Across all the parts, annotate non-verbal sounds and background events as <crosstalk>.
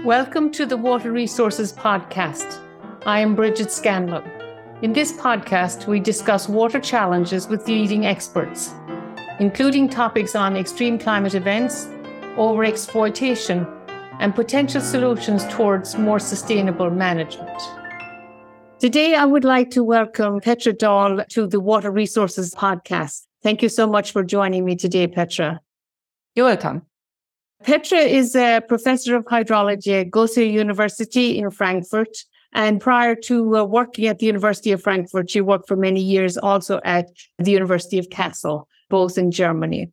Welcome to the Water Resources Podcast. I am Bridget Scanlon. In this podcast, we discuss water challenges with leading experts, including topics on extreme climate events, overexploitation, and potential solutions towards more sustainable management. Today, I would like to welcome Petra Döll to the Water Resources Podcast. Thank you so much for joining me today, Petra. You're welcome. Petra is a professor of hydrology at Goethe University in Frankfurt. And prior to uh, working at the University of Frankfurt, she worked for many years also at the University of Kassel, both in Germany.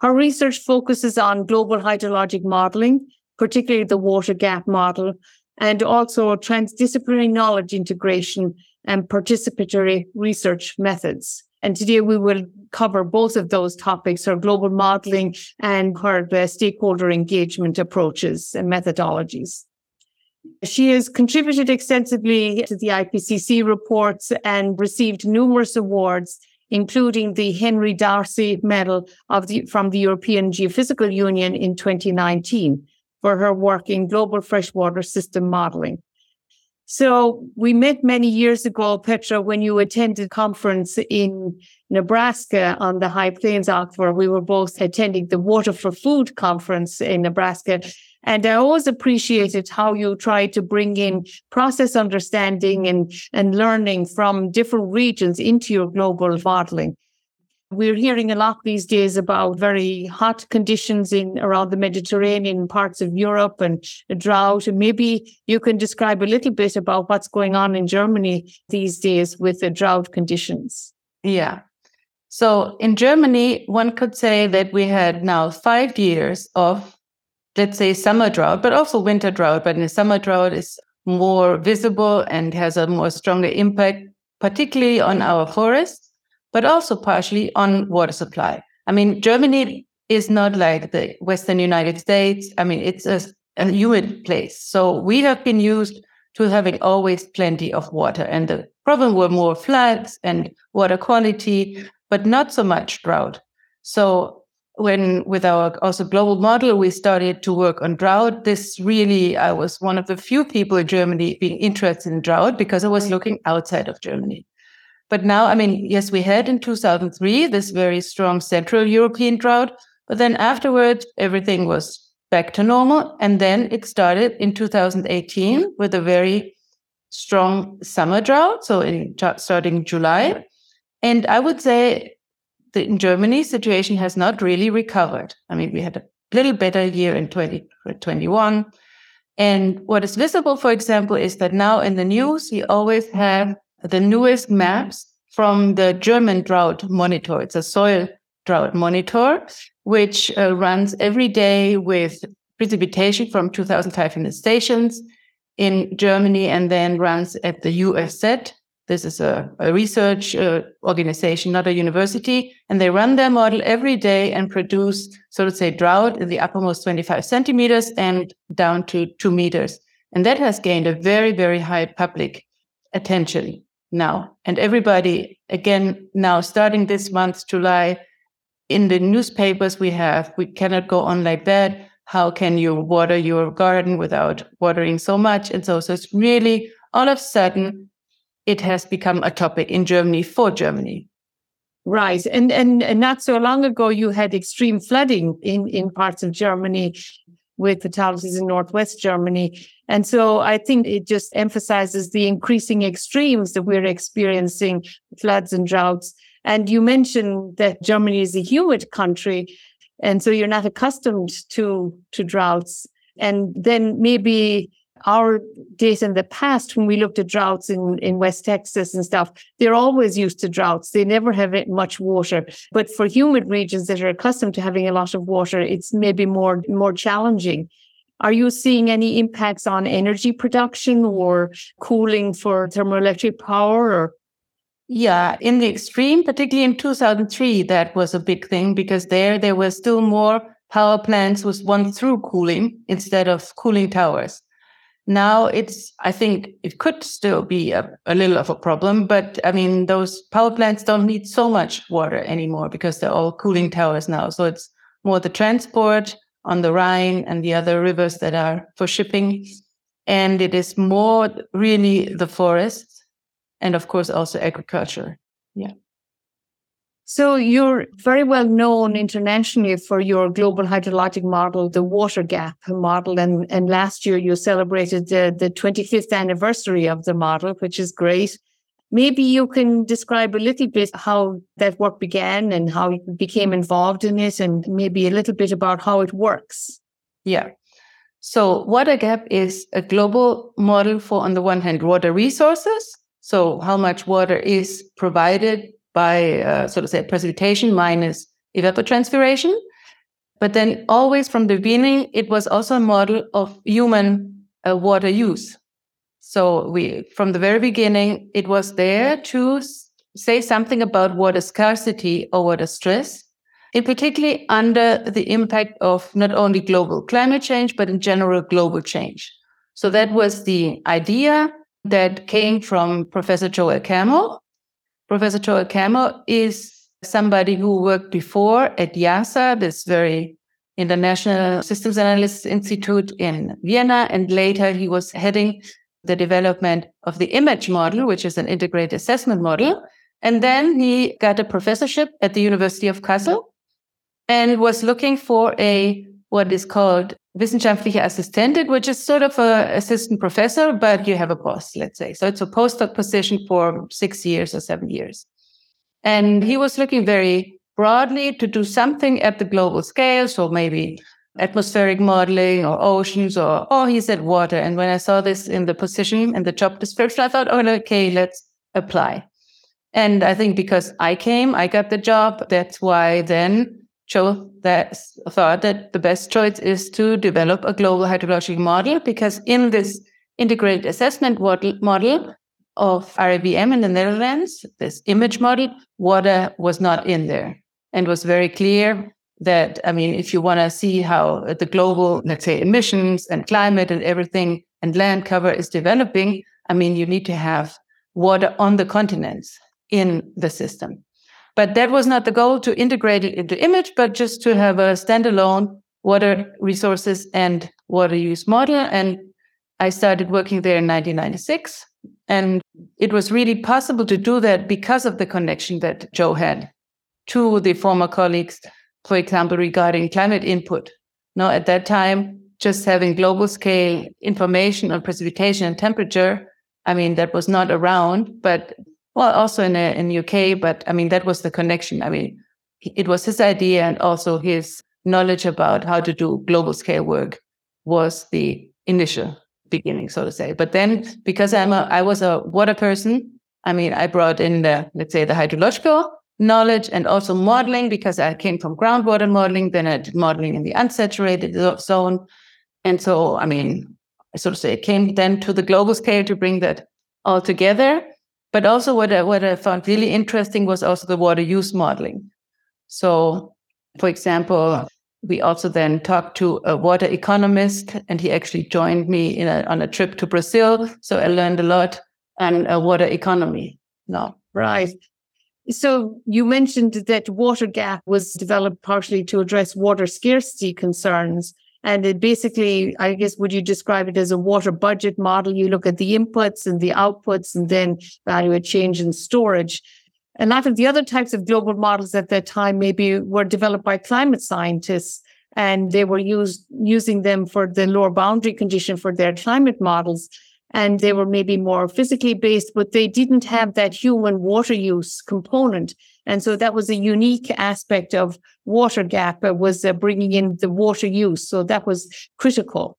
Her research focuses on global hydrologic modeling, particularly the WaterGAP model, and also transdisciplinary knowledge integration and participatory research methods. And today we will cover both of those topics, her global modeling and her uh, stakeholder engagement approaches and methodologies. She has contributed extensively to the IPCC reports and received numerous awards, including the Henry Darcy Medal of the, from the European Geophysical Union in 2019 for her work in global freshwater system modeling. So we met many years ago, Petra, when you attended conference in Nebraska on the High Plains Aquifer. We were both attending the Water for Food conference in Nebraska. And I always appreciated how you try to bring in process understanding and, and learning from different regions into your global modeling. We're hearing a lot these days about very hot conditions in around the Mediterranean parts of Europe and drought. And maybe you can describe a little bit about what's going on in Germany these days with the drought conditions. Yeah. So in Germany, one could say that we had now five years of, let's say, summer drought, but also winter drought. But in the summer drought is more visible and has a more stronger impact, particularly on our forests but also partially on water supply. I mean, Germany is not like the Western United States. I mean, it's a, a humid place. So we have been used to having always plenty of water. And the problem were more floods and water quality, but not so much drought. So when with our also global model, we started to work on drought. This really, I was one of the few people in Germany being interested in drought because I was looking outside of Germany. But now, I mean, yes, we had in 2003 this very strong Central European drought, but then afterwards, everything was back to normal. And then it started in 2018 with a very strong summer drought. So in, starting July. And I would say that in Germany, situation has not really recovered. I mean, we had a little better year in 2021. And what is visible, for example, is that now in the news, we always have the newest maps from the German drought monitor. It's a soil drought monitor, which uh, runs every day with precipitation from 2,500 stations in Germany and then runs at the UFZ. This is a, a research uh, organization, not a university. And they run their model every day and produce, so to say, drought in the uppermost 25 centimeters and down to two meters. And that has gained a very, very high public attention now. And everybody, again, now starting this month, July, in the newspapers we have, we cannot go on like that. How can you water your garden without watering so much? And so, so it's really all of a sudden, it has become a topic in Germany for Germany. Right. And, and, and not so long ago, you had extreme flooding in, in parts of Germany with fatalities in Northwest Germany. And so I think it just emphasizes the increasing extremes that we're experiencing, floods and droughts. And you mentioned that Germany is a humid country. And so you're not accustomed to, to droughts. And then maybe our data in the past, when we looked at droughts in, in West Texas and stuff, they're always used to droughts. They never have much water. But for humid regions that are accustomed to having a lot of water, it's maybe more, more challenging. Are you seeing any impacts on energy production or cooling for thermoelectric power or yeah, in the extreme, particularly in 2003, that was a big thing because there there were still more power plants with once-through cooling instead of cooling towers. Now it's, I think it could still be a, a little of a problem, but I mean, those power plants don't need so much water anymore because they're all cooling towers now. So it's more the transport on the Rhine and the other rivers that are for shipping. And it is more really the forests and, of course, also agriculture. Yeah. So you're very well known internationally for your global hydrologic model, the WaterGAP model. And, and last year you celebrated the, the 25th anniversary of the model, which is great. Maybe you can describe a little bit how that work began and how you became involved in it and maybe a little bit about how it works. Yeah. So WaterGAP is a global model for, on the one hand, water resources. So how much water is provided by uh, so to say precipitation minus evapotranspiration. But then always from the beginning, it was also a model of human uh, water use. So we, from the very beginning, it was there to say something about water scarcity or water stress, in particularly under the impact of not only global climate change, but in general global change. So that was the idea that came from Professor Joe Alcamo, Professor Joe Alcamo is somebody who worked before at IIASA, this very international systems analysis institute in Vienna, and later he was heading the development of the image model, which is an integrated assessment model. And then he got a professorship at the University of Kassel and was looking for a what is called wissenschaftliche Assistentin, which is sort of a assistant professor, but you have a boss, let's say. So it's a postdoc position for six years or seven years. And he was looking very broadly to do something at the global scale. So maybe atmospheric modeling or oceans or, oh, he said water. And when I saw this in the position and the job description, I thought, oh, okay, let's apply. And I think because I came, I got the job. That's why then Joe that thought that the best choice is to develop a global hydrological model because in this integrated assessment model of RIVM in the Netherlands, this image model, water was not in there and was very clear that, I mean, if you want to see how the global, let's say, emissions and climate and everything and land cover is developing, I mean, you need to have water on the continents in the system. But that was not the goal to integrate it into image, but just to have a standalone water resources and water use model. And I started working there in 1996. And it was really possible to do that because of the connection that Joe had to the former colleagues, for example, regarding climate input. Now, at that time, just having global scale information on precipitation and temperature, I mean, that was not around, but well, also in uh, in the UK, but I mean that was the connection. I mean, it was his idea, and also his knowledge about how to do global scale work was the initial beginning, so to say. But then, because I'm a, I was a water person, I mean, I brought in the let's say the hydrological knowledge and also modeling because I came from groundwater modeling. Then I did modeling in the unsaturated zone, and so I mean, so to say, it came then to the global scale to bring that all together. But also, what I, what I found really interesting was also the water use modeling. So, for example, we also then talked to a water economist, and he actually joined me a, on a trip to Brazil. So I learned a lot on a water economy. No, right. So you mentioned that WaterGAP was developed partially to address water scarcity concerns. And it basically, I guess, would you describe it as a water budget model? You look at the inputs and the outputs and then evaluate change in storage. A lot of the other types of global models at that time maybe were developed by climate scientists and they were used using them for the lower boundary condition for their climate models and they were maybe more physically based, but they didn't have that human water use component. And so that was a unique aspect of WaterGAP was uh, bringing in the water use. So that was critical.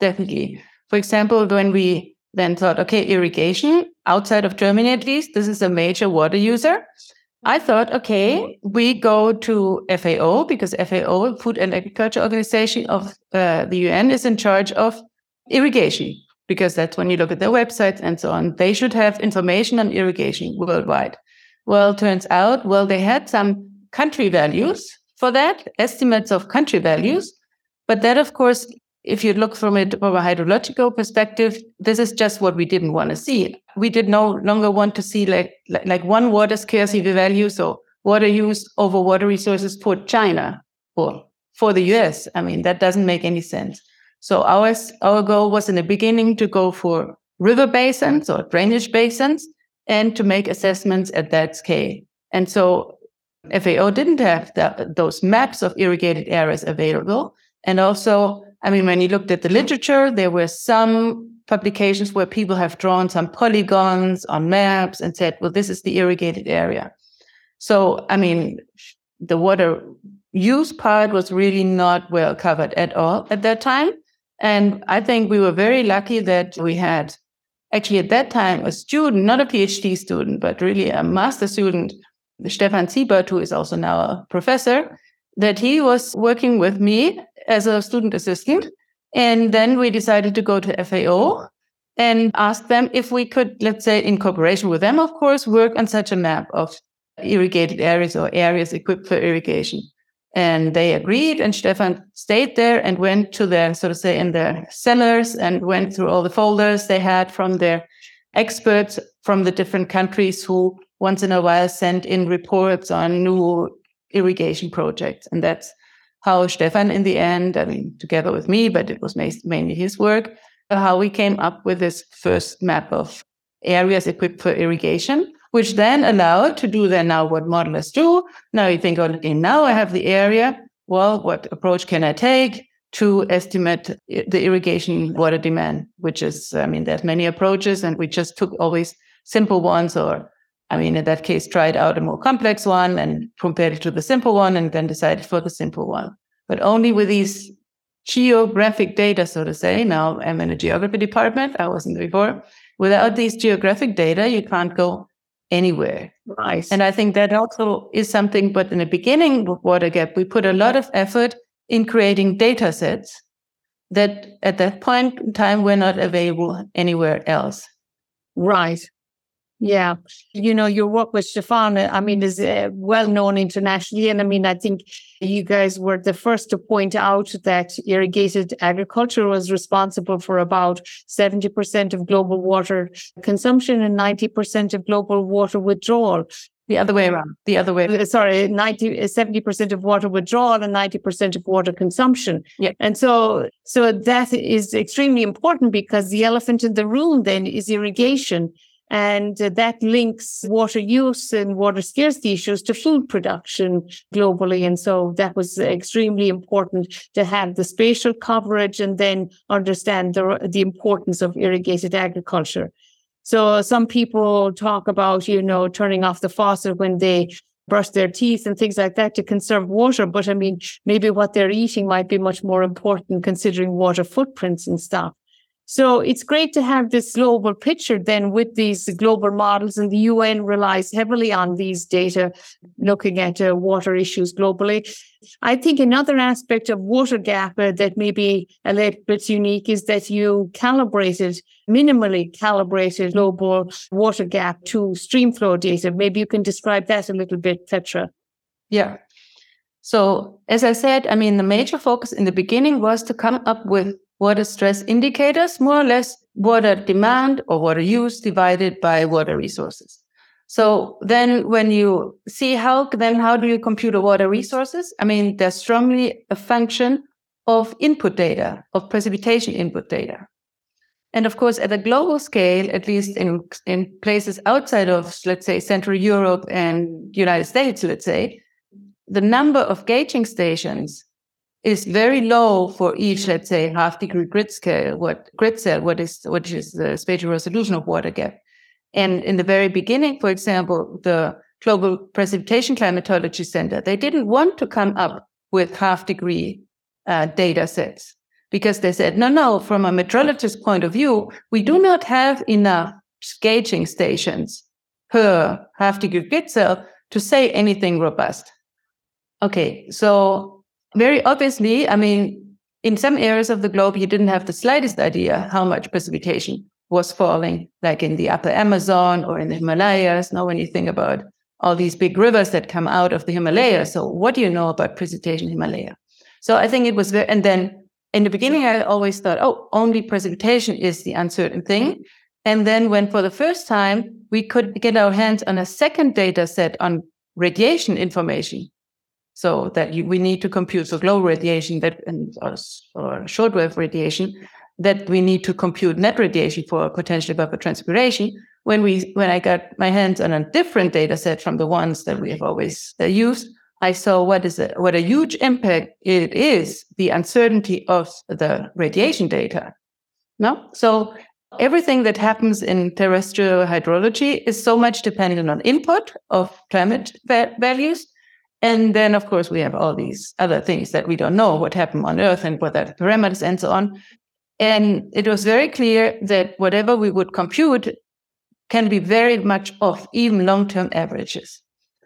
Definitely. For example, when we then thought, okay, irrigation outside of Germany, at least, this is a major water user. I thought, okay, we go to FAO because FAO, Food and Agriculture Organization of uh, the UN, is in charge of irrigation because that's when you look at their websites and so on. They should have information on irrigation worldwide. Well, turns out, well, they had some country values for that, estimates of country values. But that, of course, if you look from it from a hydrological perspective, this is just what we didn't want to see. We did no longer want to see like, like, one water scarcity value, so water use over water resources for China or for the US. I mean, that doesn't make any sense. So our, our goal was in the beginning to go for river basins or drainage basins and to make assessments at that scale. And so FAO didn't have those maps of irrigated areas available. And also, I mean, when you looked at the literature, there were some publications where people have drawn some polygons on maps and said, well, this is the irrigated area. So, I mean, the water use part was really not well covered at all at that time. And I think we were very lucky that we had actually at that time a student, not a PhD student, but really a master student, Stefan Siebert, who is also now a professor, that he was working with me as a student assistant. And then we decided to go to FAO and ask them if we could, let's say, in cooperation with them, of course, work on such a map of irrigated areas or areas equipped for irrigation. And they agreed, and Stefan stayed there and went to their, so to say, in their cellars and went through all the folders they had from their experts from the different countries who once in a while sent in reports on new irrigation projects. And that's how Stefan, in the end, I mean, together with me, but it was mainly his work, how we came up with this first map of areas equipped for irrigation which then allowed to do then now what modelers do. Now you think, okay, now I have the area. Well, what approach can I take to estimate the irrigation water demand? Which is, I mean, there's many approaches, and we just took always simple ones, or I mean, in that case, tried out a more complex one and compared it to the simple one, and then decided for the simple one. But only with these geographic data, so to say. Now I'm in a geography department. I wasn't before. Without these geographic data, you can't go anywhere. Right. And I think that also is something, but in the beginning of WaterGap, we put a lot of effort in creating data sets that at that point in time were not available anywhere else. Right. Yeah. You know, your work with Stefan, I mean, is uh, well known internationally. And I mean, I think you guys were the first to point out that irrigated agriculture was responsible for about 70% of global water consumption and 90% of global water withdrawal. The other way around. The other way. Uh, sorry, 90, 70% of water withdrawal and 90% of water consumption. Yeah. And so, so that is extremely important because the elephant in the room then is irrigation. And uh, that links water use and water scarcity issues to food production globally. And so that was extremely important to have the spatial coverage and then understand the, the importance of irrigated agriculture. So some people talk about, you know, turning off the faucet when they brush their teeth and things like that to conserve water. But I mean, maybe what they're eating might be much more important considering water footprints and stuff. So it's great to have this global picture then with these global models, and the UN relies heavily on these data looking at uh, water issues globally. I think another aspect of WaterGap uh, that may be a little bit unique is that you calibrated, minimally calibrated global WaterGAP to stream flow data. Maybe you can describe that a little bit, Petra. Yeah. So, as I said, I mean, the major focus in the beginning was to come up with water stress indicators, more or less water demand or water use divided by water resources. So then when you see how, then how do you compute water resources? I mean, they're strongly a function of input data, of precipitation input data. And of course, at a global scale, at least in, in places outside of, let's say, Central Europe and United States, let's say, the number of gauging stations is very low for each, let's say, half degree grid scale, what grid cell, what is what is the spatial resolution of WaterGAP. And in the very beginning, for example, the Global Precipitation Climatology Center, they didn't want to come up with half degree uh, data sets because they said, no, no, from a meteorologist point of view, we do not have enough gauging stations per half degree grid cell to say anything robust. Okay, so very obviously, I mean, in some areas of the globe, you didn't have the slightest idea how much precipitation was falling, like in the upper Amazon or in the Himalayas. Now, when you think about all these big rivers that come out of the Himalayas, so what do you know about precipitation Himalaya? So I think it was very, and then in the beginning, I always thought, oh, only precipitation is the uncertain thing. And then when for the first time we could get our hands on a second data set on radiation information, So that you, we need to compute for global radiation that and or, or shortwave radiation that we need to compute net radiation for potential evapotranspiration. When we when I got my hands on a different data set from the ones that we have always uh, used, I saw what is it, what a huge impact it is the uncertainty of the radiation data. No, so everything that happens in terrestrial hydrology is so much dependent on input of climate va- values. And then, of coarse, we have all these other things that we don't know what happened on Earth and what are the parameters and so on. And it was very clear that whatever we would compute can be very much off, even long term averages.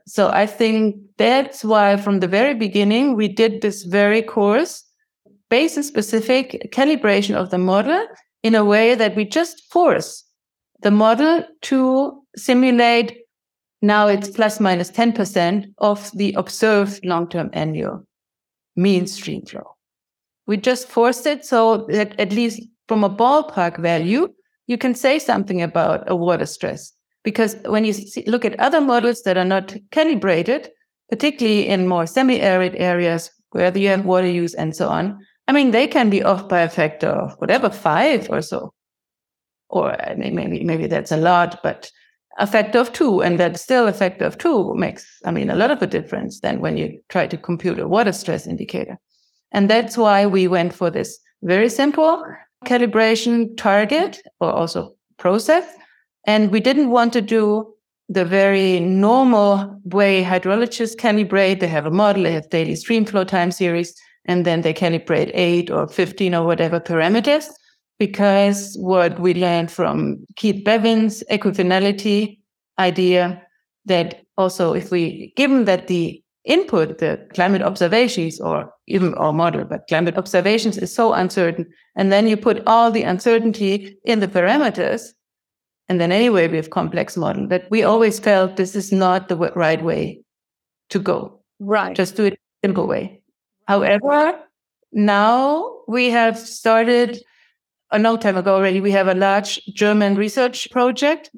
So I think that's why from the very beginning, we did this very course basin specific calibration of the model in a way that we just force the model to simulate now it's plus minus 10% of the observed long term annual mean stream flow. We just forced it so that at least from a ballpark value, you can say something about a water stress. Because when you see, look at other models that are not calibrated, particularly in more semi arid areas where you have water use and so on, I mean, they can be off by a factor of whatever, five or so. Or I mean, maybe, maybe that's a lot, but a factor of two, and that still a factor of two makes, I mean, a lot of a difference than when you try to compute a water stress indicator. And that's why we went for this very simple calibration target or also process. And we didn't want to do the very normal way hydrologists calibrate. They have a model, they have daily stream flow time series, and then they calibrate eight or 15 or whatever parameters. Because what we learned from Keith Beven's equifinality idea that also if we, given that the input, the climate observations or even our model, but climate observations is so uncertain. And then you put all the uncertainty in the parameters. And then anyway, we have complex model that we always felt this is not the right way to go. Right. Just do it simple way. However, now we have started a long time ago already. We have a large German research project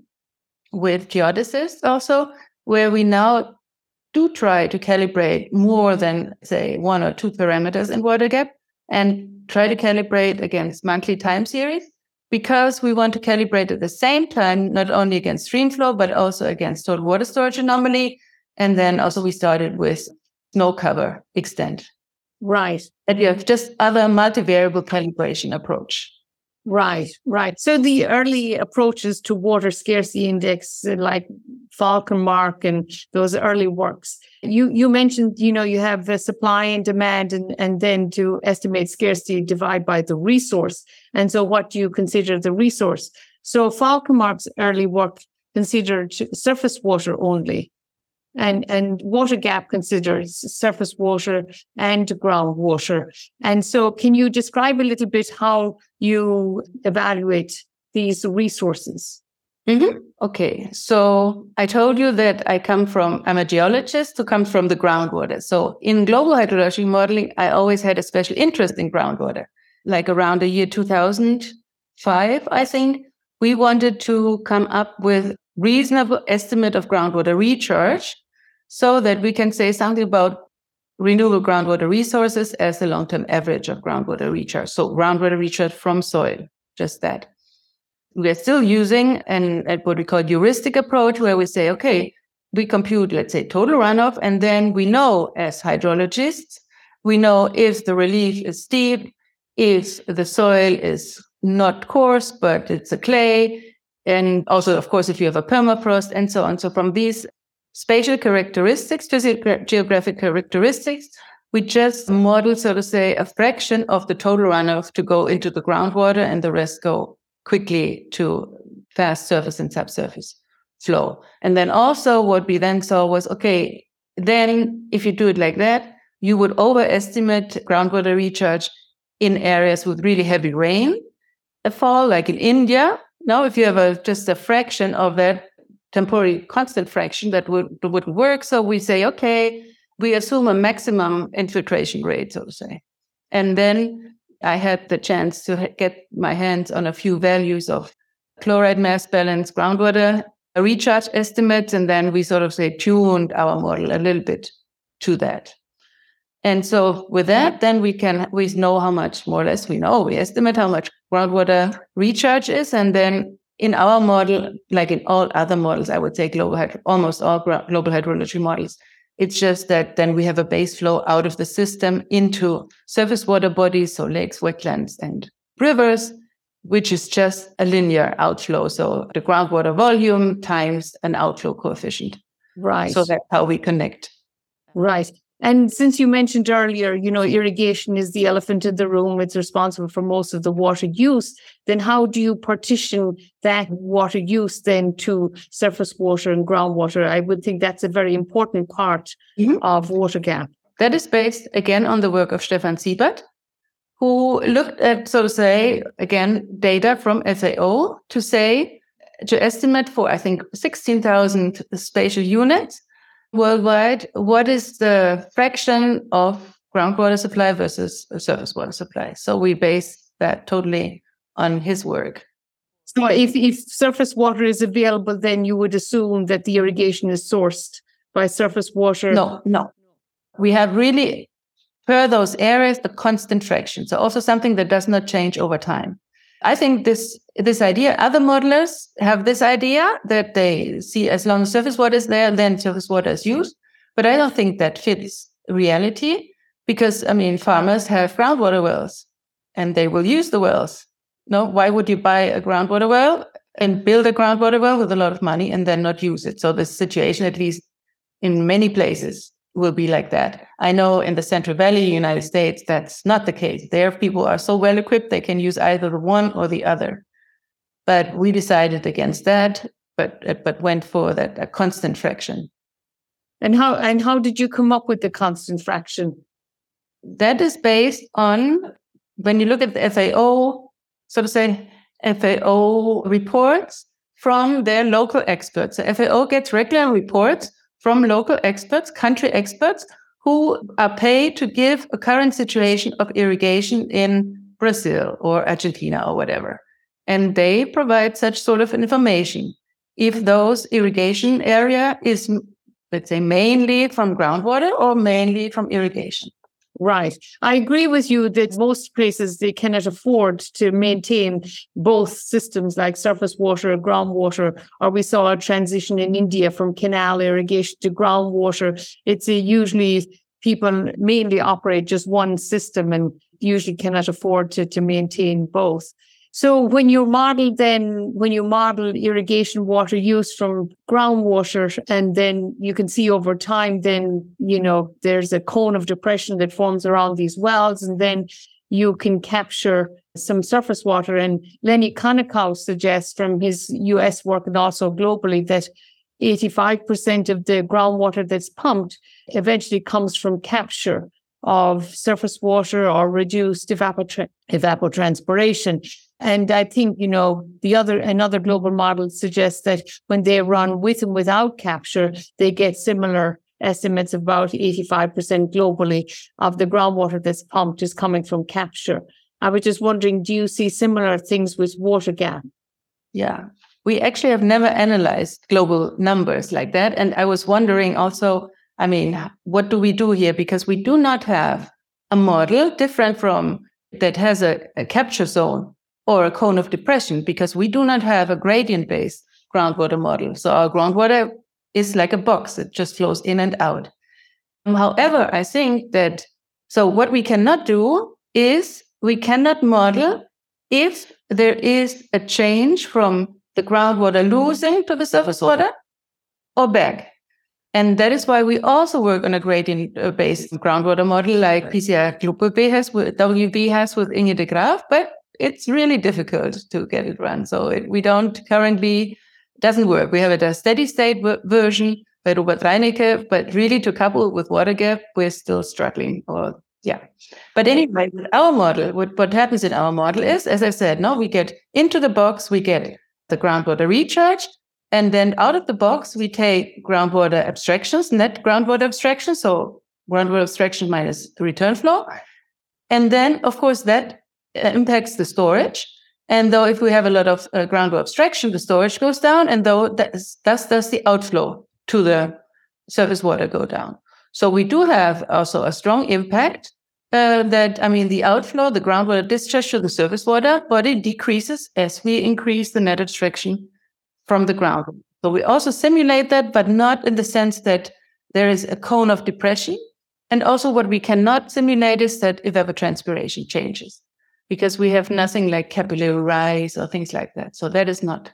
with geodesists also, where we now do try to calibrate more than, say, one or two parameters in WaterGAP and try to calibrate against monthly time series because we want to calibrate at the same time, not only against stream flow, but also against total water storage anomaly. And then also we started with snow cover extent. Right. And you have just other multivariable calibration approach. Right, right. So the early approaches to water scarcity index, uh, like Falkenmark and those early works, you you mentioned, you know, you have the supply and demand, and and then to estimate scarcity, divide by the resource. And so, what do you consider the resource? So Falkenmark's early work considered surface water only and and WaterGAP considers surface water and groundwater. And so can you describe a little bit how you evaluate these resources? Mm-hmm. okay. So i told you that i come from i'm a geologist who comes from the groundwater. So in global hydrology modeling i always had a special interest in groundwater. Like around the year 2005 i think we wanted to come up with reasonable estimate of groundwater recharge so that we can say something about renewable groundwater resources as the long-term average of groundwater recharge. So groundwater recharge from soil, just that. We are still using an, what we call heuristic approach where we say, okay, we compute, let's say, total runoff, and then we know as hydrologists, we know if the relief is steep, if the soil is not coarse, but it's a clay, and also, of course, if you have a permafrost and so on. So from these spatial characteristics, physical geographic characteristics, we just model, so to say, a fraction of the total runoff to go into the groundwater and the rest go quickly to fast surface and subsurface flow. And then also what we then saw was, okay, then if you do it like that, you would overestimate groundwater recharge in areas with really heavy rain a fall, like in India. Now, if you have a, just a fraction of that temporary constant fraction that would wouldn't work. So we say, okay, we assume a maximum infiltration rate, so to say. And then I had the chance to get my hands on a few values of chloride mass balance, groundwater recharge estimates, and then we sort of say tuned our model a little bit to that. And so with that, then we can we know how much more or less we know. We estimate how much groundwater recharge is, and then in our model, like in all other models, I would say global almost all global hydrology models, it's just that then we have a base flow out of the system into surface water bodies, so lakes, wetlands, and rivers, which is just a linear outflow. So the groundwater volume times an outflow coefficient. Right. So that's how we connect. Right. And since you mentioned earlier, you know, irrigation is the elephant in the room, it's responsible for most of the water use, then how do you partition that water use then to surface water and groundwater? I would think that's a very important part mm-hmm. of WaterGAP. That is based again on the work of Stefan Siebert, who looked at, so to say, again, data from FAO to say, to estimate for, I think, 16,000 spatial units worldwide, what is the fraction of groundwater supply versus surface water supply? So we base that totally on his work. So if, if surface water is available, then you would assume that the irrigation is sourced by surface water? No, no. We have really, per those areas, the constant fraction. So also something that does not change over time. I think this this idea, other modelers have this idea that they see as long as surface water is there, then surface water is used. But I don't think that fits reality because I mean farmers have groundwater wells and they will use the wells. No, why would you buy a groundwater well and build a groundwater well with a lot of money and then not use it? So the situation, at least in many places, will be like that. I know in the Central Valley, United States, that's not the case. There, people are so well equipped they can use either the one or the other. But we decided against that, but but went for that a constant fraction. And how and how did you come up with the constant fraction? That is based on when you look at the FAO, so to say, FAO reports from their local experts. The FAO gets regular reports from local experts, country experts, who are paid to give a current situation of irrigation in Brazil or Argentina or whatever. And they provide such sort of information. If those irrigation area is, let's say, mainly from groundwater or mainly from irrigation. Right. I agree with you that most places they cannot afford to maintain both systems like surface water, groundwater, or we saw a transition in India from canal irrigation to groundwater. It's usually people mainly operate just one system and usually cannot afford to, to maintain both. So when you model then, when you model irrigation water use from groundwater, and then you can see over time, then, you know, there's a cone of depression that forms around these wells, and then you can capture some surface water. And Lenny Konikow suggests from his US work and also globally that 85% of the groundwater that's pumped eventually comes from capture of surface water or reduced evapotra- evapotranspiration. And I think, you know, the other, another global model suggests that when they run with and without capture, they get similar estimates about 85% globally of the groundwater that's pumped is coming from capture. I was just wondering, do you see similar things with WaterGAP? Yeah, we actually have never analyzed global numbers like that. And I was wondering also, I mean, what do we do here? Because we do not have a model different from that has a, a capture zone or a cone of depression because we do not have a gradient based groundwater model. So our groundwater is like a box, it just flows in and out. However, I think that so what we cannot do is we cannot model if there is a change from the groundwater losing to the surface water or back. And that is why we also work on a gradient uh, based groundwater model like PCR WB has with, WB has with Inge de Graaf. But it's really difficult to get it run. So it, we don't currently doesn't work. We have a steady state v- version by Robert Reinecke, but really to couple with WaterGAP, we're still struggling. Or yeah, but anyway, with our model, what what happens in our model is, as I said, now we get into the box, we get the groundwater recharge, and then out of the box we take groundwater abstractions, net groundwater abstraction, so groundwater abstraction minus return flow, and then of course that impacts the storage. And though if we have a lot of uh, groundwater abstraction, the storage goes down, and though that is, thus does the outflow to the surface water go down. So we do have also a strong impact uh, that, I mean, the outflow, the groundwater discharge to the surface water body decreases as we increase the net abstraction from the ground. So we also simulate that, but not in the sense that there is a cone of depression. And also what we cannot simulate is that if evapotranspiration changes because we have nothing like capillary rise or things like that. So that is not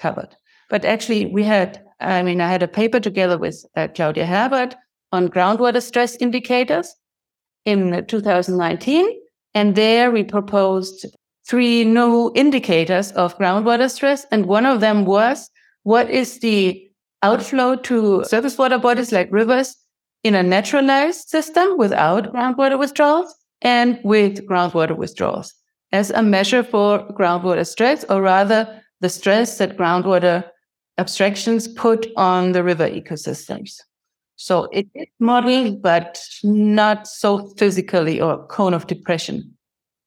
covered. But actually we had, I mean, I had a paper together with uh, Claudia Herbert on groundwater stress indicators in 2019. And there we proposed three new indicators of groundwater stress. And one of them was what is the outflow to surface water bodies like rivers in a naturalized system without groundwater withdrawals and with groundwater withdrawals as a measure for groundwater stress, or rather the stress that groundwater abstractions put on the river ecosystems. So it is modeled, but not so physically or cone of depression.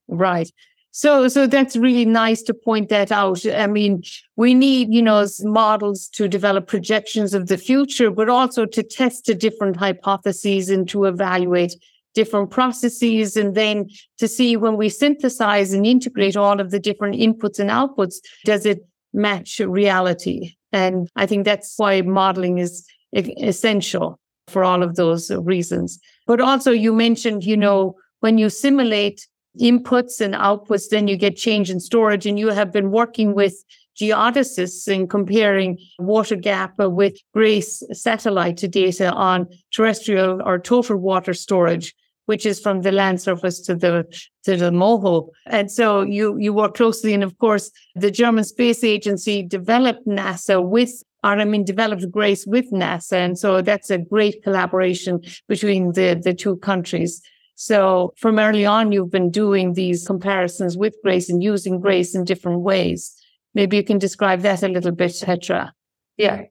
Right. So, so that's really nice to point that out. I mean, we need, you know, models to develop projections of the future, but also to test the different hypotheses and to evaluate different processes. And then to see when we synthesize and integrate all of the different inputs and outputs, does it match reality? And I think that's why modeling is essential for all of those reasons. But also, you mentioned, you know, when you simulate inputs and outputs, then you get change in storage. And you have been working with geodesists in comparing WaterGAP with GRACE satellite data on terrestrial or total water storage which is from the land surface to the to the MOHO. And so you you work closely, and of course, the German Space Agency developed NASA with or I mean, developed GRACE with NASA. And so that's a great collaboration between the, the two countries. So from early on, you've been doing these comparisons with GRACE and using GRACE in different ways. Maybe you can describe that a little bit, Petra. Yeah.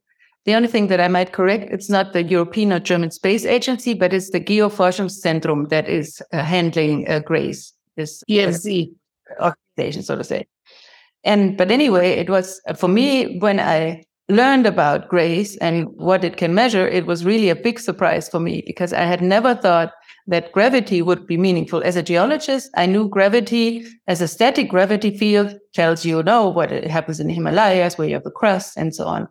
The only thing that I might correct, it's not the European or German Space Agency, but it's the Geoforschungszentrum that is uh, handling uh, GRACE, this GFZ organization, so to say. And but anyway, it was for me when I learned about GRACE and what it can measure, it was really a big surprise for me because I had never thought that gravity would be meaningful. As a geologist, I knew gravity as a static gravity field tells you, know, what happens in the Himalayas, where you have the crust and so on.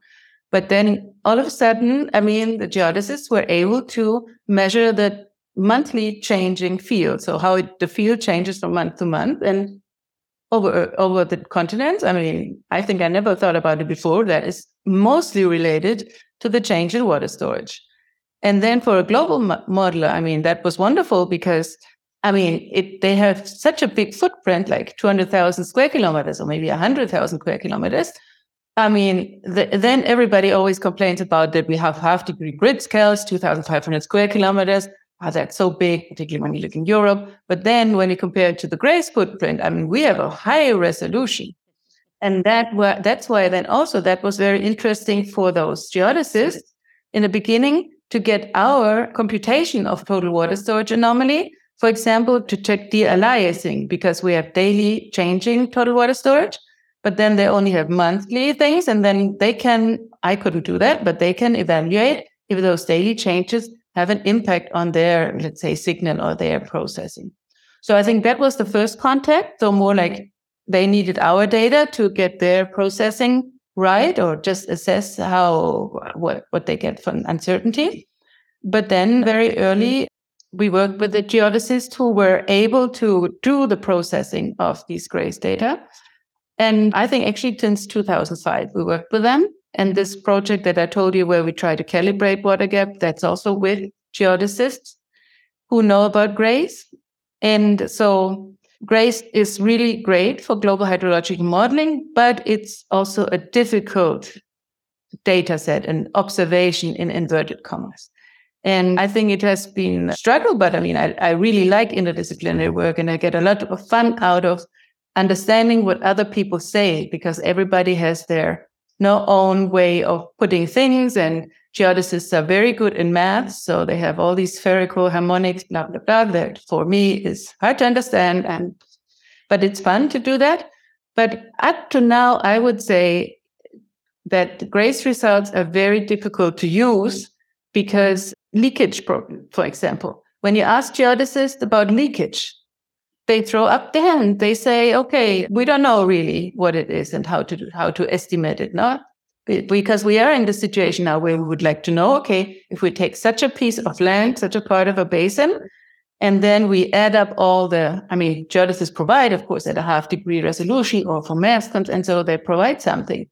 But then all of a sudden, I mean, the geodesists were able to measure the monthly changing field. So how it, the field changes from month to month. And over over the continents. I mean, I think I never thought about it before. That is mostly related to the change in water storage. And then for a global mo- modeler, I mean, that was wonderful because I mean, it, they have such a big footprint, like 200,000 square kilometers or maybe 100,000 square kilometers. I mean, the, then everybody always complains about that we have half degree grid scales, 2,500 square kilometers oh, that's so big, particularly when you look in Europe. But then when you compare it to the GRACE footprint, I mean, we have a higher resolution. And that were, that's why then also that was very interesting for those geodesists in the beginning to get our computation of total water storage anomaly, for example, to check de-aliasing because we have daily changing total water storage, but then they only have monthly things. And then they can, I couldn't do that, but they can evaluate if those daily changes have an impact on their, let's say, signal or their processing. So I think that was the first contact. So more like mm-hmm. they needed our data to get their processing right mm-hmm. or just assess how what, what they get from uncertainty. But then very early mm-hmm. we worked with the geodesists who were able to do the processing of these GRACE data. And I think actually since 2005, we worked with them. And this project that I told you, where we try to calibrate WaterGAP, that's also with geodesists who know about GRACE. And so GRACE is really great for global hydrologic modeling, but it's also a difficult data set and observation in inverted commas. And I think it has been a struggle, but I mean, I, I really like interdisciplinary work and I get a lot of fun out of understanding what other people say because everybody has their no own way of putting things. And geodesists are very good in math. So they have all these spherical harmonics, blah, blah, blah, that for me is hard to understand. And, but it's fun to do that. But up to now, I would say that the GRACE results are very difficult to use because leakage problem, for example. When you ask geodesists about leakage, they throw up their hand. They say, okay, we don't know really what it is and how to do, how to estimate it. No, because we are in the situation now where we would like to know, okay, if we take such a piece of land, such a part of a basin, and then we add up all the, I mean, geodesists provide, of course, at a half degree resolution or for mass, and so they provide something.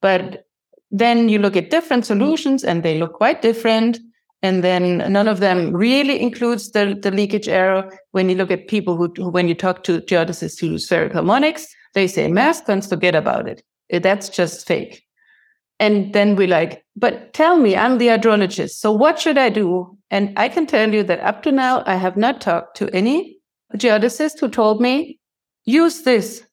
But then you look at different solutions and they look quite different. And then none of them really includes the, the leakage error. When you look at people who, when you talk to geodesists who do spherical harmonics, they say mascons, forget about it. Eh, that's just fake. And then we like, but tell me, I'm the hydrologist. So what should I do? And I can tell you that up to now, I have not talked to any geodesist who told me, use this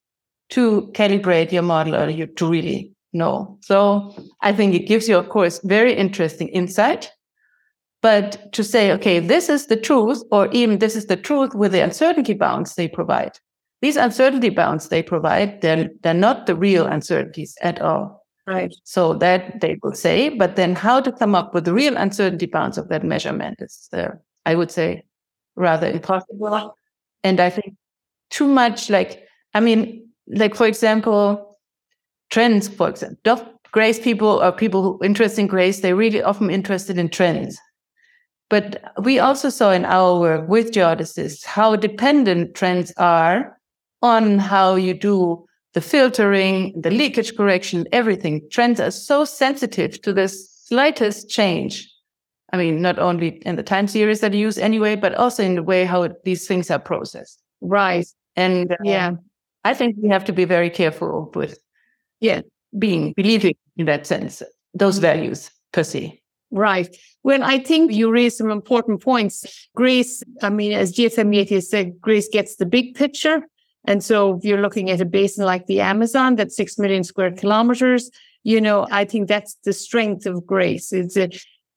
to calibrate your model or you to really know. So I think it gives you, of course, very interesting insight but to say, okay, this is the truth, or even this is the truth with the uncertainty bounds they provide. These uncertainty bounds they provide, they're, they're not the real uncertainties at all. Right. So that they will say, but then how to come up with the real uncertainty bounds of that measurement is, uh, I would say, rather impossible. And I think too much like, I mean, like for example, trends, for example, GRACE people or people who interest in GRACE, they're really often interested in trends. But we also saw in our work with geodesists how dependent trends are on how you do the filtering, the leakage correction, everything. Trends are so sensitive to the slightest change. I mean, not only in the time series that you use anyway, but also in the way how these things are processed. Right. And uh, yeah, I think we have to be very careful with yeah, being believing in that sense, those values per se. Right. Well, I think you raised some important points. Grace, I mean, as GSM said, Grace gets the big picture. And so if you're looking at a basin like the Amazon, that's six million square kilometers, you know, I think that's the strength of Grace. It's a,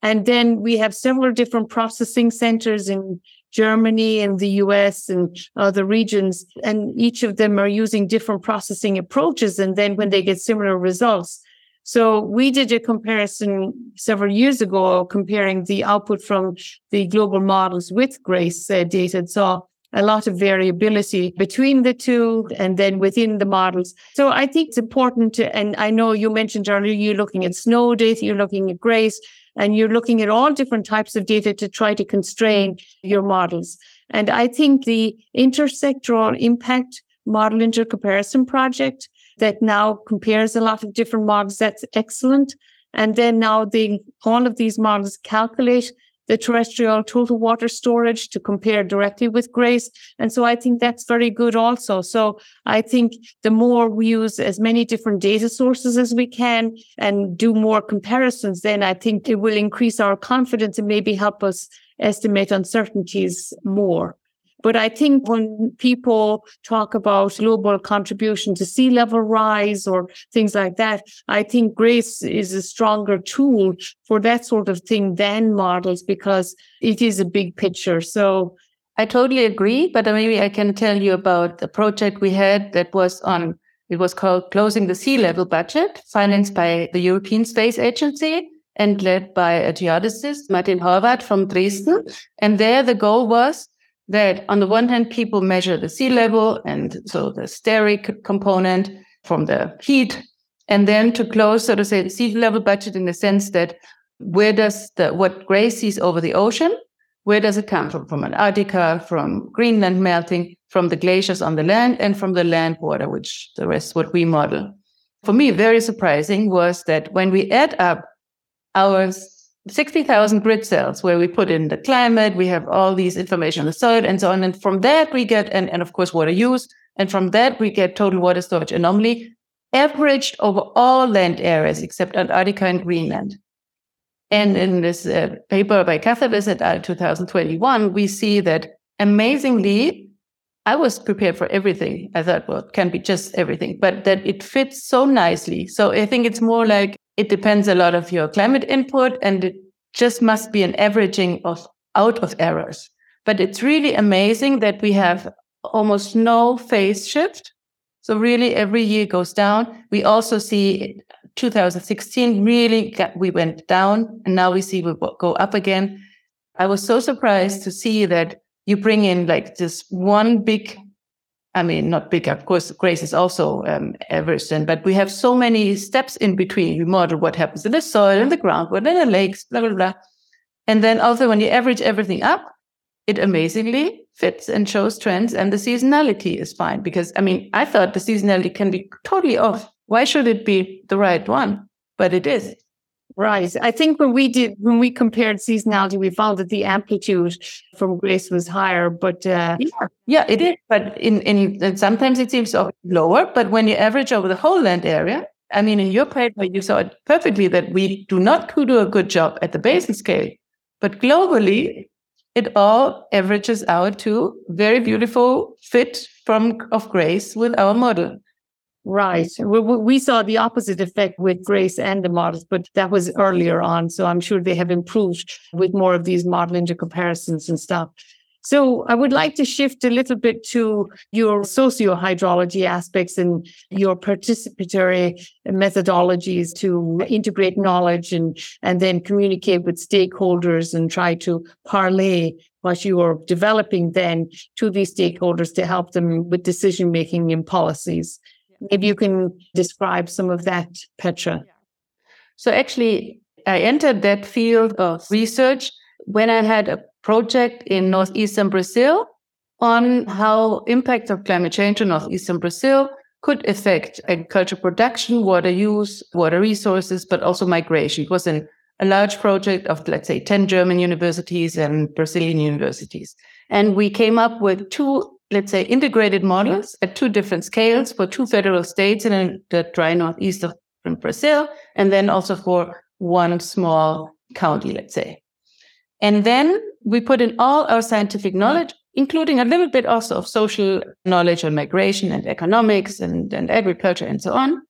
and then we have several different processing centers in Germany and the US and other regions, and each of them are using different processing approaches. And then when they get similar results, so we did a comparison several years ago, comparing the output from the global models with Grace uh, data and saw a lot of variability between the two and then within the models. So I think it's important to, and I know you mentioned earlier, you're looking at snow data, you're looking at Grace, and you're looking at all different types of data to try to constrain your models. And I think the intersectoral impact model intercomparison project that now compares a lot of different models. That's excellent. And then now the, all of these models calculate the terrestrial total water storage to compare directly with GRACE. And so I think that's very good also. So I think the more we use as many different data sources as we can and do more comparisons, then I think it will increase our confidence and maybe help us estimate uncertainties more. But I think when people talk about global contribution to sea level rise or things like that, I think GRACE is a stronger tool for that sort of thing than models because it is a big picture. So I totally agree. But maybe I can tell you about the project we had that was on, it was called Closing the Sea Level Budget, financed by the European Space Agency and led by a geodesist, Martin Horwath from Dresden. And there the goal was that on the one hand, people measure the sea level and so the steric component from the heat, and then to close, so to say, the sea level budget in the sense that where does the what GRACE sees over the ocean, where does it come from? From Antarctica, from Greenland melting, from the glaciers on the land, and from the land water, which the rest what we model. For me, very surprising was that when we add up our 60,000 grid cells where we put in the climate, we have all these information on the soil and so on. And from that we get, and, and of course, water use. And from that we get total water storage anomaly averaged over all land areas except Antarctica and Greenland. And in this uh, paper by Cathavis et 2021, we see that amazingly, I was prepared for everything. I thought, well, it can be just everything, but that it fits so nicely. So I think it's more like it depends a lot of your climate input and it just must be an averaging of out of errors. But it's really amazing that we have almost no phase shift. So really every year goes down. We also see 2016 really got, we went down and now we see we go up again. I was so surprised to see that you bring in like this one big I mean, not big, of course, Grace is also um, Everesting, but we have so many steps in between. We model what happens in the soil, in the ground, groundwater, in the lakes, blah, blah, blah. And then also when you average everything up, it amazingly fits and shows trends and the seasonality is fine. Because, I mean, I thought the seasonality can be totally off. Why should it be the right one? But it is. Right. I think when we did, when we compared seasonality, we found that the amplitude from Grace was higher, but uh, yeah, yeah, it is. But in, in sometimes it seems lower. But when you average over the whole land area, I mean, in your paper, you saw it perfectly that we do not do a good job at the basin scale, but globally, it all averages out to very beautiful fit from of Grace with our model. Right. We, saw the opposite effect with Grace and the models, but that was earlier on. So I'm sure they have improved with more of these model comparisons and stuff. So I would like to shift a little bit to your socio-hydrology aspects and your participatory methodologies to integrate knowledge and, and then communicate with stakeholders and try to parlay what you are developing then to these stakeholders to help them with decision making and policies. Maybe you can describe some of that, Petra. So actually, I entered that field of research when I had a project in northeastern Brazil on how impacts of climate change in northeastern Brazil could affect agricultural production, water use, water resources, but also migration. It was an, a large project of, let's say, 10 German universities and Brazilian universities. And we came up with two let's say, integrated models at two different scales for two federal states in the dry northeast of Brazil, and then also for one small county, let's say. And then we put in all our scientific knowledge, including a little bit also of social knowledge on migration and economics and, and agriculture and so on.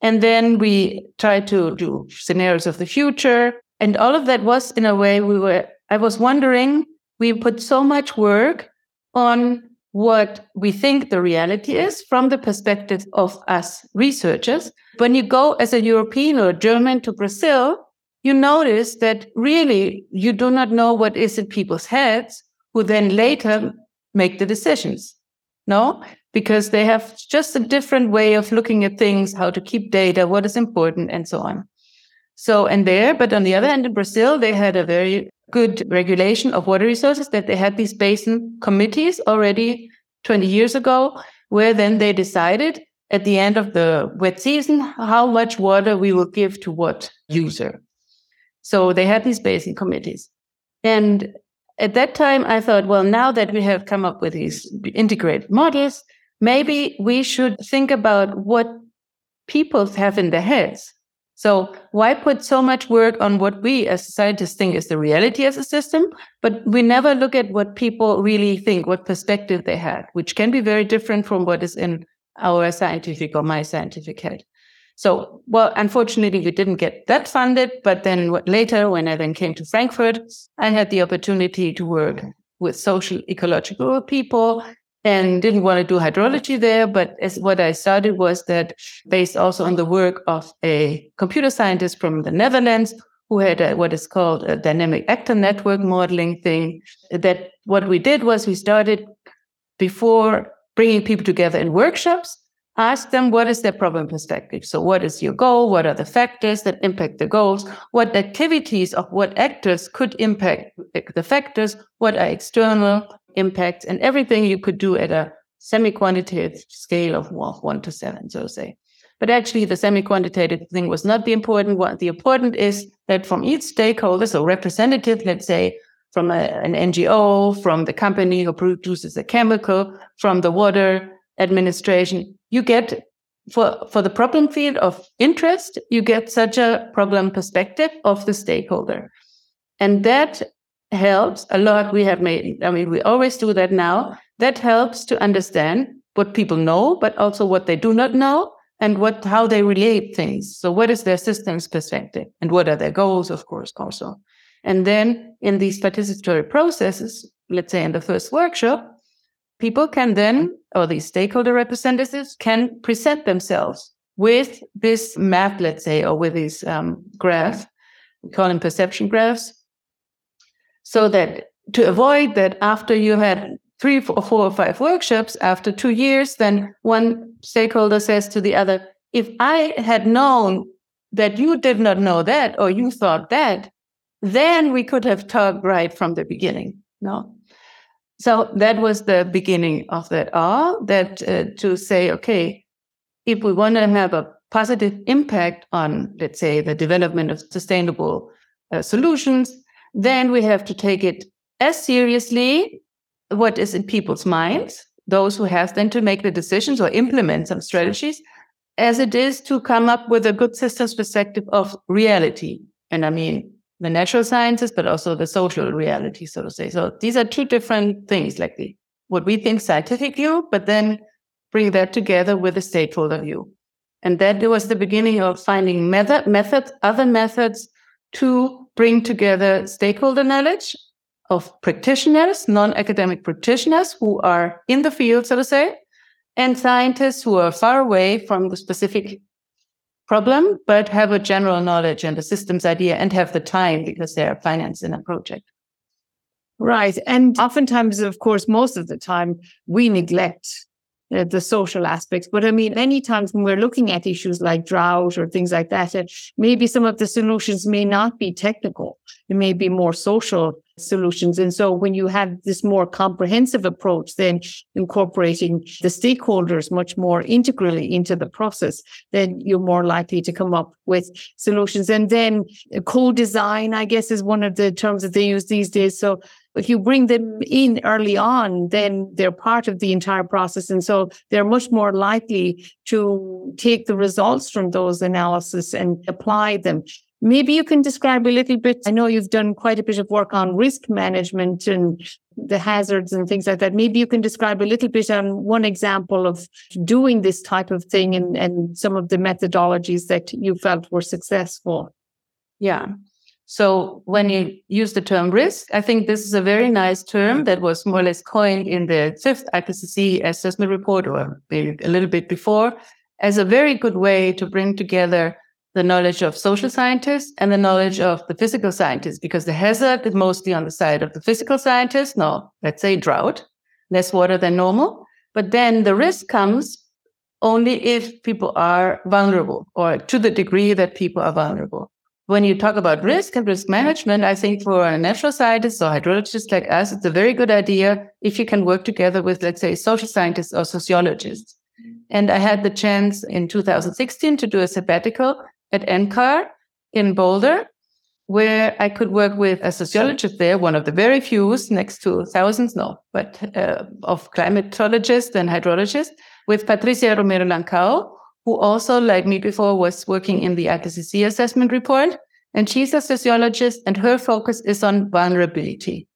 And then we try to do scenarios of the future. And all of that was in a way we were, I was wondering, we put so much work on what we think the reality is from the perspective of us researchers. When you go as a European or a German to Brazil, you notice that really you do not know what is in people's heads who then later make the decisions. No, because they have just a different way of looking at things, how to keep data, what is important, and so on. So, and there, but on the other hand, in Brazil, they had a very good regulation of water resources that they had these basin committees already 20 years ago, where then they decided at the end of the wet season how much water we will give to what user. So they had these basin committees. And at that time, I thought, well, now that we have come up with these integrated models, maybe we should think about what people have in their heads. So why put so much work on what we as scientists think is the reality as a system, but we never look at what people really think, what perspective they had, which can be very different from what is in our scientific or my scientific head. So, well, unfortunately, we didn't get that funded. But then later, when I then came to Frankfurt, I had the opportunity to work with social ecological people and didn't want to do hydrology there. But as what I started was that based also on the work of a computer scientist from the Netherlands who had a, what is called a dynamic actor network modeling thing. That what we did was we started before bringing people together in workshops, ask them what is their problem perspective. So what is your goal? What are the factors that impact the goals? What activities of what actors could impact the factors? What are external? Impact and everything you could do at a semi-quantitative scale of one to seven, so say. But actually, the semi-quantitative thing was not the important one. The important is that from each stakeholder, so representative, let's say from a, an NGO, from the company who produces a chemical, from the water administration, you get for, for the problem field of interest, you get such a problem perspective of the stakeholder. And that helps a lot. We have made, I mean, we always do that now. That helps to understand what people know, but also what they do not know and what how they relate things. So what is their systems perspective and what are their goals, of course, also. And then in these participatory processes, let's say in the first workshop, people can then, or these stakeholder representatives can present themselves with this map, let's say, or with this um, graph. We call them perception graphs so that to avoid that after you had three, four, four or five workshops, after two years, then one stakeholder says to the other, if I had known that you did not know that or you thought that, then we could have talked right from the beginning. No. So that was the beginning of that R, that uh, to say, okay, if we want to have a positive impact on, let's say, the development of sustainable uh, solutions, then we have to take it as seriously what is in people's minds, those who have then to make the decisions or implement some strategies, as it is to come up with a good systems perspective of reality. And I mean, the natural sciences, but also the social reality, so to say. So these are two different things, like the what we think scientific view, but then bring that together with the stakeholder view. And that was the beginning of finding method, methods, other methods to bring together stakeholder knowledge of practitioners, non-academic practitioners who are in the field, so to say, and scientists who are far away from the specific problem, but have a general knowledge and a systems idea and have the time because they are financing a project. Right. And oftentimes, of course, most of the time, we neglect uh, the social aspects. But I mean, many times when we're looking at issues like drought or things like that, uh, maybe some of the solutions may not be technical. It may be more social solutions. And so when you have this more comprehensive approach, then incorporating the stakeholders much more integrally into the process, then you're more likely to come up with solutions. And then co-design, I guess, is one of the terms that they use these days. So if you bring them mm. in early on, then they're part of the entire process. And so they're much more likely to take the results from those analysis and apply them. Maybe you can describe a little bit. I know you've done quite a bit of work on risk management and the hazards and things like that. Maybe you can describe a little bit on one example of doing this type of thing and, and some of the methodologies that you felt were successful. Yeah. So when you use the term risk, I think this is a very nice term that was more or less coined in the fifth IPCC assessment report or maybe a little bit before as a very good way to bring together the knowledge of social scientists and the knowledge of the physical scientists, because the hazard is mostly on the side of the physical scientists. No, let's say drought, less water than normal. But then the risk comes only if people are vulnerable or to the degree that people are vulnerable when you talk about risk and risk management, I think for a natural scientist or hydrologist like us, it's a very good idea if you can work together with, let's say, social scientists or sociologists. And I had the chance in 2016 to do a sabbatical at NCAR in Boulder, where I could work with a sociologist there, one of the very few next to thousands, no, but uh, of climatologists and hydrologists, with Patricia Romero Lankao, who also, like me before, was working in the IPCC assessment report. And she's a sociologist, and her focus is on vulnerability.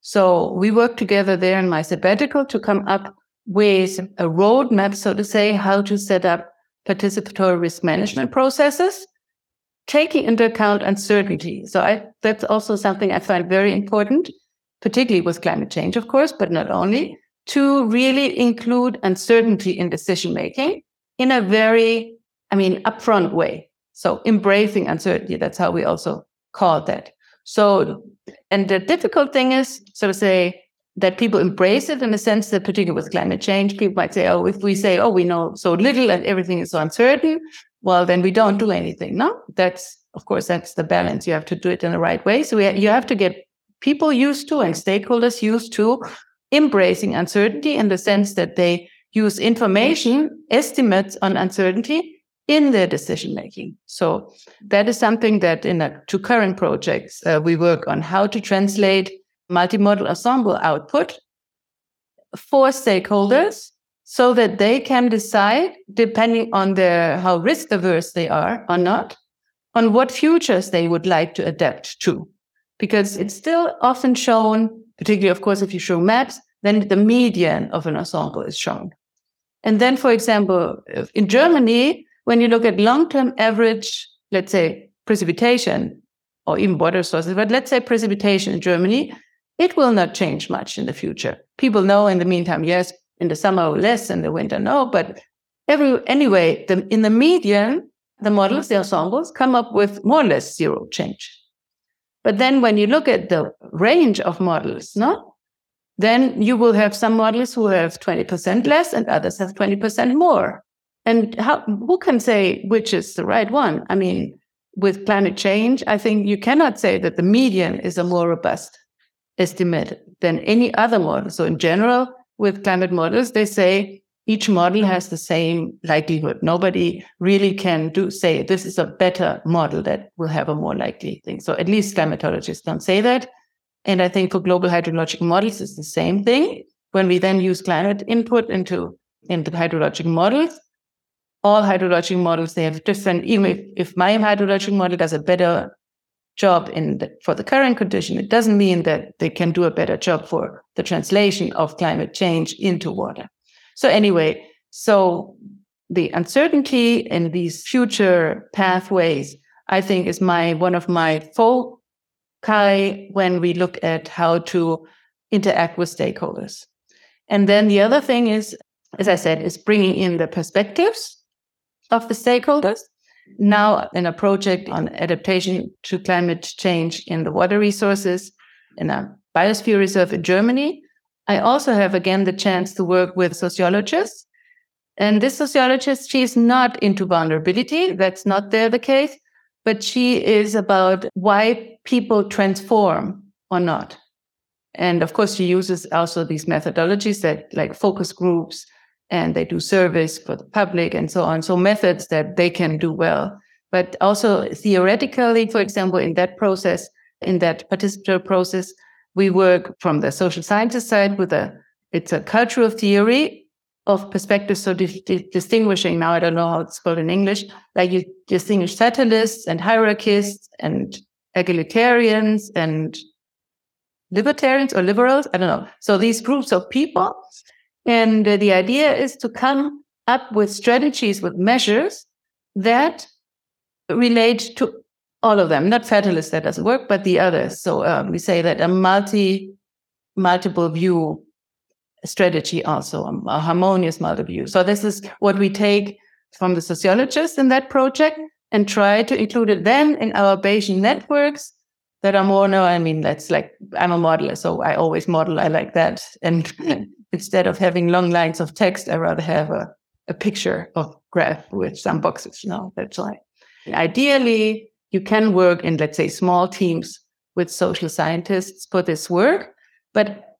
So we worked together there in my sabbatical to come up with a roadmap, so to say, how to set up participatory risk management processes, taking into account uncertainty. So I, that's also something I find very important, particularly with climate change, of course, but not only, to really include uncertainty in decision making in a very, I mean, upfront way. So embracing uncertainty, that's how we also call that. So, and the difficult thing is, so to say, that people embrace it in the sense that, particularly with climate change, people might say, oh, if we say, oh, we know so little and everything is so uncertain, well, then we don't do anything. No, that's, of course, that's the balance. You have to do it in the right way. So you have to get people used to and stakeholders used to embracing uncertainty in the sense that they use information estimates on uncertainty in their decision making. So that is something that in a, two current projects uh, we work on how to translate multimodal ensemble output for stakeholders so that they can decide depending on their how risk averse they are or not on what futures they would like to adapt to. Because it's still often shown particularly of course if you show maps then the median of an ensemble is shown and then, for example, uh, in Germany, when you look at long-term average, let's say precipitation or even water sources, but let's say precipitation in Germany, it will not change much in the future. People know in the meantime, yes, in the summer less, in the winter no, but every anyway, the, in the median, the models, the ensembles come up with more or less zero change. But then when you look at the range of models, no, then you will have some models who have 20% less and others have 20% more. And how, who can say which is the right one? I mean, with climate change, I think you cannot say that the median is a more robust estimate than any other model. So in general, with climate models, they say each model has the same likelihood. Nobody really can do say this is a better model that will have a more likely thing. So at least climatologists don't say that. And I think for global hydrologic models, it's the same thing. When we then use climate input into into hydrologic models, all hydrologic models they have different. Even if, if my hydrologic model does a better job in the, for the current condition, it doesn't mean that they can do a better job for the translation of climate change into water. So anyway, so the uncertainty in these future pathways, I think, is my one of my foci when we look at how to interact with stakeholders. And then the other thing is, as I said, is bringing in the perspectives of the stakeholders. Now, in a project on adaptation to climate change in the water resources in a biosphere reserve in Germany, I also have again the chance to work with sociologists. And this sociologist, she's not into vulnerability. That's not there the case, but she is about why people transform or not. And of course, she uses also these methodologies that like focus groups and they do service for the public and so on. So methods that they can do well. But also theoretically, for example, in that process, in that participatory process, we work from the social sciences side with a, it's a cultural theory of perspectives. So di- di- distinguishing now, I don't know how it's called in English, like you distinguish fatalists and hierarchists and egalitarians and libertarians or liberals. I don't know. So these groups of people. And uh, the idea is to come up with strategies, with measures that relate to all of them, not fatalist that doesn't work, but the others. So um, we say that a multi, multiple view strategy also, a harmonious multiple view. So this is what we take from the sociologists in that project and try to include it then in our Bayesian networks that are more, no, I mean, that's like, I'm a modeler, so I always model, I like that. And <laughs> instead of having long lines of text, I rather have a, a picture of graph with some boxes. No, that's right. Ideally, you can work in, let's say, small teams with social scientists for this work. But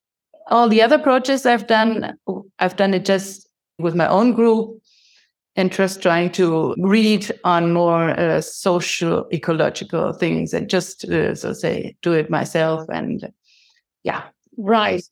all the other projects I've done, I've done it just with my own group and just trying to read on more uh, social ecological things and just uh, so say do it myself and yeah right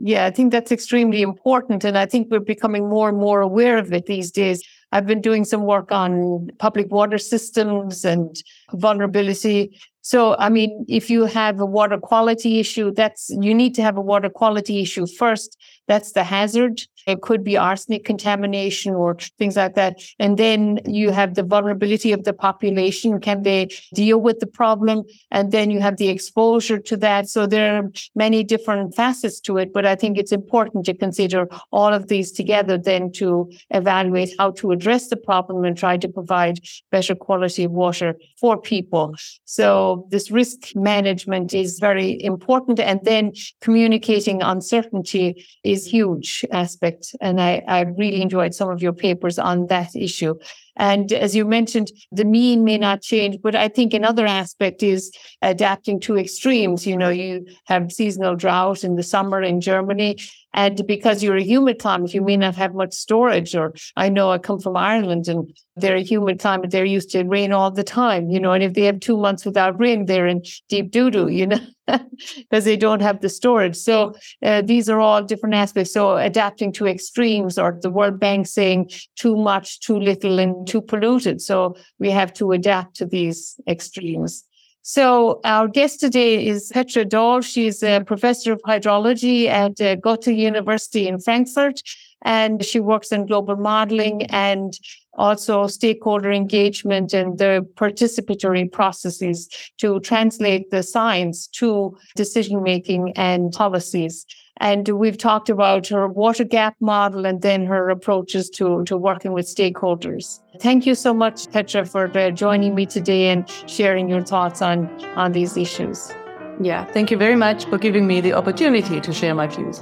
yeah i think that's extremely important and i think we're becoming more and more aware of it these days I've been doing some work on public water systems and vulnerability. So, I mean, if you have a water quality issue, that's, you need to have a water quality issue first. That's the hazard. It could be arsenic contamination or things like that. And then you have the vulnerability of the population. Can they deal with the problem? And then you have the exposure to that. So there are many different facets to it, but I think it's important to consider all of these together then to evaluate how to address the problem and try to provide better quality of water for people. So this risk management is very important. And then communicating uncertainty is huge aspect. And I, I really enjoyed some of your papers on that issue. And as you mentioned, the mean may not change, but I think another aspect is adapting to extremes. You know, you have seasonal drought in the summer in Germany, and because you're a humid climate, you may not have much storage. Or I know I come from Ireland and they're a humid climate. They're used to rain all the time, you know, and if they have two months without rain, they're in deep doo doo, you know, <laughs> because they don't have the storage. So uh, these are all different aspects. So adapting to extremes or the World Bank saying too much, too little, and too polluted. So we have to adapt to these extremes. So our guest today is Petra Döll. She's a professor of hydrology at uh, Goethe University in Frankfurt, and she works in global modeling and also stakeholder engagement and the participatory processes to translate the science to decision making and policies. And we've talked about her WaterGAP model and then her approaches to, to working with stakeholders. Thank you so much, Petra, for uh, joining me today and sharing your thoughts on, on these issues. Yeah, thank you very much for giving me the opportunity to share my views.